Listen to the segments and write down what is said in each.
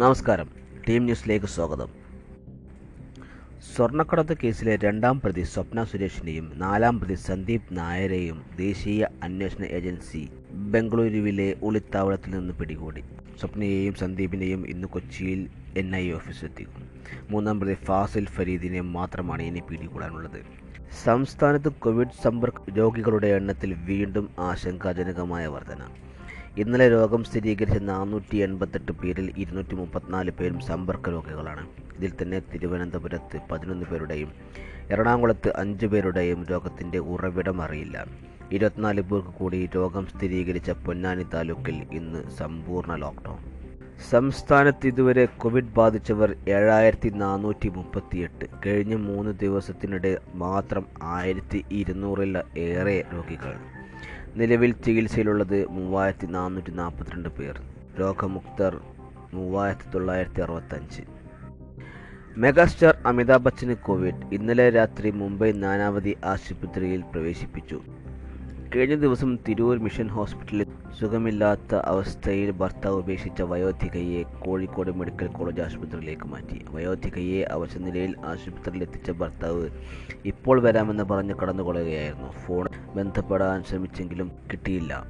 നമസ്കാരം. ടീം ന്യൂസിലേക്ക് സ്വാഗതം. സ്വർണക്കടത്ത് കേസിലെ രണ്ടാം പ്രതി സ്വപ്ന സുരേഷിനെയും നാലാം പ്രതി സന്ദീപ് നായരെയും ദേശീയ അന്വേഷണ ഏജൻസി ബംഗളൂരുവിലെ ഒളിത്താവളത്തിൽ നിന്ന് പിടികൂടി. സ്വപ്നയെയും സന്ദീപിനെയും ഇന്ന് കൊച്ചിയിൽ എൻ ഐ ഓഫീസിലെത്തിക്കും. മൂന്നാം പ്രതി ഫാസിൽ ഫരീദിനെ മാത്രമാണ് ഇനി പിടികൂടാനുള്ളത്. സംസ്ഥാനത്ത് കോവിഡ് സമ്പർക്ക രോഗികളുടെ എണ്ണത്തിൽ വീണ്ടും ആശങ്കാജനകമായ വർധന. ഇന്നലെ രോഗം സ്ഥിരീകരിച്ച നാനൂറ്റി എൺപത്തെട്ട് പേരിൽ ഇരുന്നൂറ്റി മുപ്പത്തിനാല് പേരും സമ്പർക്ക രോഗികളാണ്. ഇതിൽ തന്നെ തിരുവനന്തപുരത്ത് പതിനൊന്ന് പേരുടെയും എറണാകുളത്ത് അഞ്ച് പേരുടെയും രോഗത്തിന്റെ ഉറവിടം അറിയില്ല. ഇരുപത്തിനാല് പേർക്ക് കൂടി രോഗം സ്ഥിരീകരിച്ച പൊന്നാനി താലൂക്കിൽ ഇന്ന് സമ്പൂർണ ലോക്ക്ഡൗൺ. സംസ്ഥാനത്ത് ഇതുവരെ കോവിഡ് ബാധിച്ചവർ ഏഴായിരത്തി നാനൂറ്റി മുപ്പത്തിയെട്ട് കഴിഞ്ഞ മൂന്ന് ദിവസത്തിനിടെ മാത്രം ആയിരത്തി ഇരുന്നൂറിൽ ഏറെ രോഗികൾ. നിലവിൽ ചികിത്സയിലുള്ളത് മൂവായിരത്തി നാനൂറ്റി നാൽപ്പത്തിരണ്ട് പേർ. രോഗമുക്തർ മൂവായിരത്തി തൊള്ളായിരത്തി അറുപത്തഞ്ച് മെഗാസ്റ്റാർ അമിതാഭ് ബച്ചന് കോവിഡ് ഇന്നലെ രാത്രി മുംബൈ നാനാവതി ആശുപത്രിയിൽ പ്രവേശിപ്പിച്ചു. കഴിഞ്ഞ ദിവസം തിരൂർ മിഷൻ ഹോസ്പിറ്റലിൽ സുഖമില്ലാത്ത അവസ്ഥയിൽ ഭർത്താവ് ഉപേക്ഷിച്ച വയോധികയെ കോഴിക്കോട് മെഡിക്കൽ കോളേജ് ആശുപത്രിയിലേക്ക് മാറ്റി. വയോധികയെ അവശനിലയിൽ ആശുപത്രിയിൽ എത്തിച്ച ഭർത്താവ് ഇപ്പോൾ വരാമെന്ന് പറഞ്ഞ് കടന്നുകൊള്ളുകയായിരുന്നു. ഫോൺ ബന്ധപ്പെടാൻ ശ്രമിച്ചെങ്കിലും കിട്ടിയില്ല.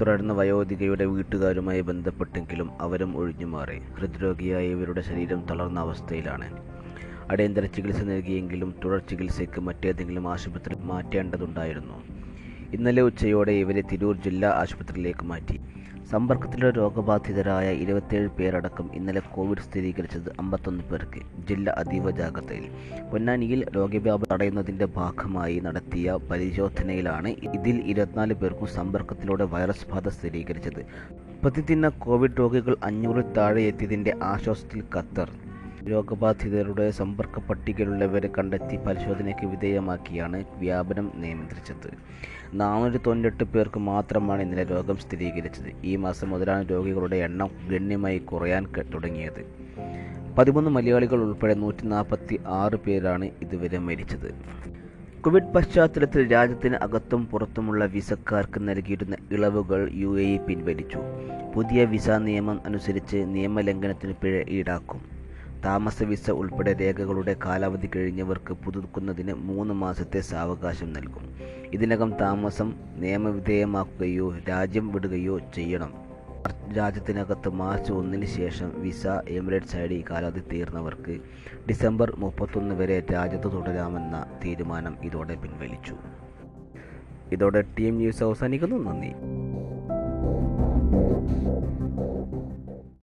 തുടർന്ന് വയോധികയുടെ വീട്ടുകാരുമായി ബന്ധപ്പെട്ടെങ്കിലും അവരും ഒഴിഞ്ഞുമാറി. ഹൃദ്രോഗിയായ ഇവരുടെ ശരീരം തളർന്ന അവസ്ഥയിലാണ്. അടിയന്തര ചികിത്സ നൽകിയെങ്കിലും തുടർ ചികിത്സയ്ക്ക് മറ്റേതെങ്കിലും ആശുപത്രി മാറ്റേണ്ടതുണ്ടായിരുന്നു. ഇന്നലെ ഉച്ചയോടെ ഇവരെ തിരൂർ ജില്ലാ ആശുപത്രിയിലേക്ക് മാറ്റി. സമ്പർക്കത്തിലെ രോഗബാധിതരായ ഇരുപത്തിയേഴ് പേരടക്കം ഇന്നലെ കോവിഡ് സ്ഥിരീകരിച്ചത് അമ്പത്തൊന്ന് പേർക്ക് ജില്ല അതീവ ജാഗ്രതയിൽ. പൊന്നാനിയിൽ രോഗവ്യാപനം തടയുന്നതിന്റെ ഭാഗമായി നടത്തിയ പരിശോധനയിലാണ് ഇതിൽ ഇരുപത്തിനാല് പേർക്കും സമ്പർക്കത്തിലൂടെ വൈറസ് ബാധ സ്ഥിരീകരിച്ചത്. പ്രതിദിന കോവിഡ് രോഗികൾ അഞ്ഞൂറിൽ താഴെ എത്തിയതിന്റെ ആശ്വാസത്തിൽ ഖത്തർ രോഗബാധിതരുടെ സമ്പർക്ക പട്ടികയിലുള്ളവരെ കണ്ടെത്തി പരിശോധനയ്ക്ക് വിധേയമാക്കിയാണ് വ്യാപനം നിയന്ത്രിച്ചത്. നാനൂറ്റി തൊണ്ണൂറ്റെട്ട് പേർക്ക് മാത്രമാണ് ഇന്നലെ രോഗം സ്ഥിരീകരിച്ചത്. ഈ മാസം മുതലാണ് രോഗികളുടെ എണ്ണം ഗണ്യമായി കുറയാൻ തുടങ്ങിയത്. പതിമൂന്ന് മലയാളികൾ ഉൾപ്പെടെ നൂറ്റി നാൽപ്പത്തി ആറ് പേരാണ് ഇതുവരെ മരിച്ചത്. കോവിഡ് പശ്ചാത്തലത്തിൽ രാജ്യത്തിന് അകത്തും പുറത്തുമുള്ള വിസക്കാർക്ക് നൽകിയിരുന്ന ഇളവുകൾ യു എ പിൻവലിച്ചു. പുതിയ വിസ നിയമം അനുസരിച്ച് നിയമലംഘനത്തിന് പിഴ ഈടാക്കും. താമസ വിസ ഉൾപ്പെടെ രേഖകളുടെ കാലാവധി കഴിഞ്ഞവർക്ക് പുതുക്കുന്നതിന് മൂന്ന് മാസത്തെ സാവകാശം നൽകും. ഇതിനകം താമസം നിയമവിധേയമാക്കുകയോ രാജ്യം വിടുകയോ ചെയ്യണം. രാജ്യത്തിനകത്ത് മാർച്ച് ഒന്നിന് ശേഷം വിസ എമിറേറ്റ്സ് ഐ ഡി കാലാവധി തീർന്നവർക്ക് ഡിസംബർ മുപ്പത്തൊന്ന് വരെ രാജ്യത്ത് തുടരാമെന്ന തീരുമാനം ഇതോടെ പിൻവലിച്ചു. ഇതോടെ ടീം ന്യൂസ് അവസാനിക്കുന്നു. നന്ദി.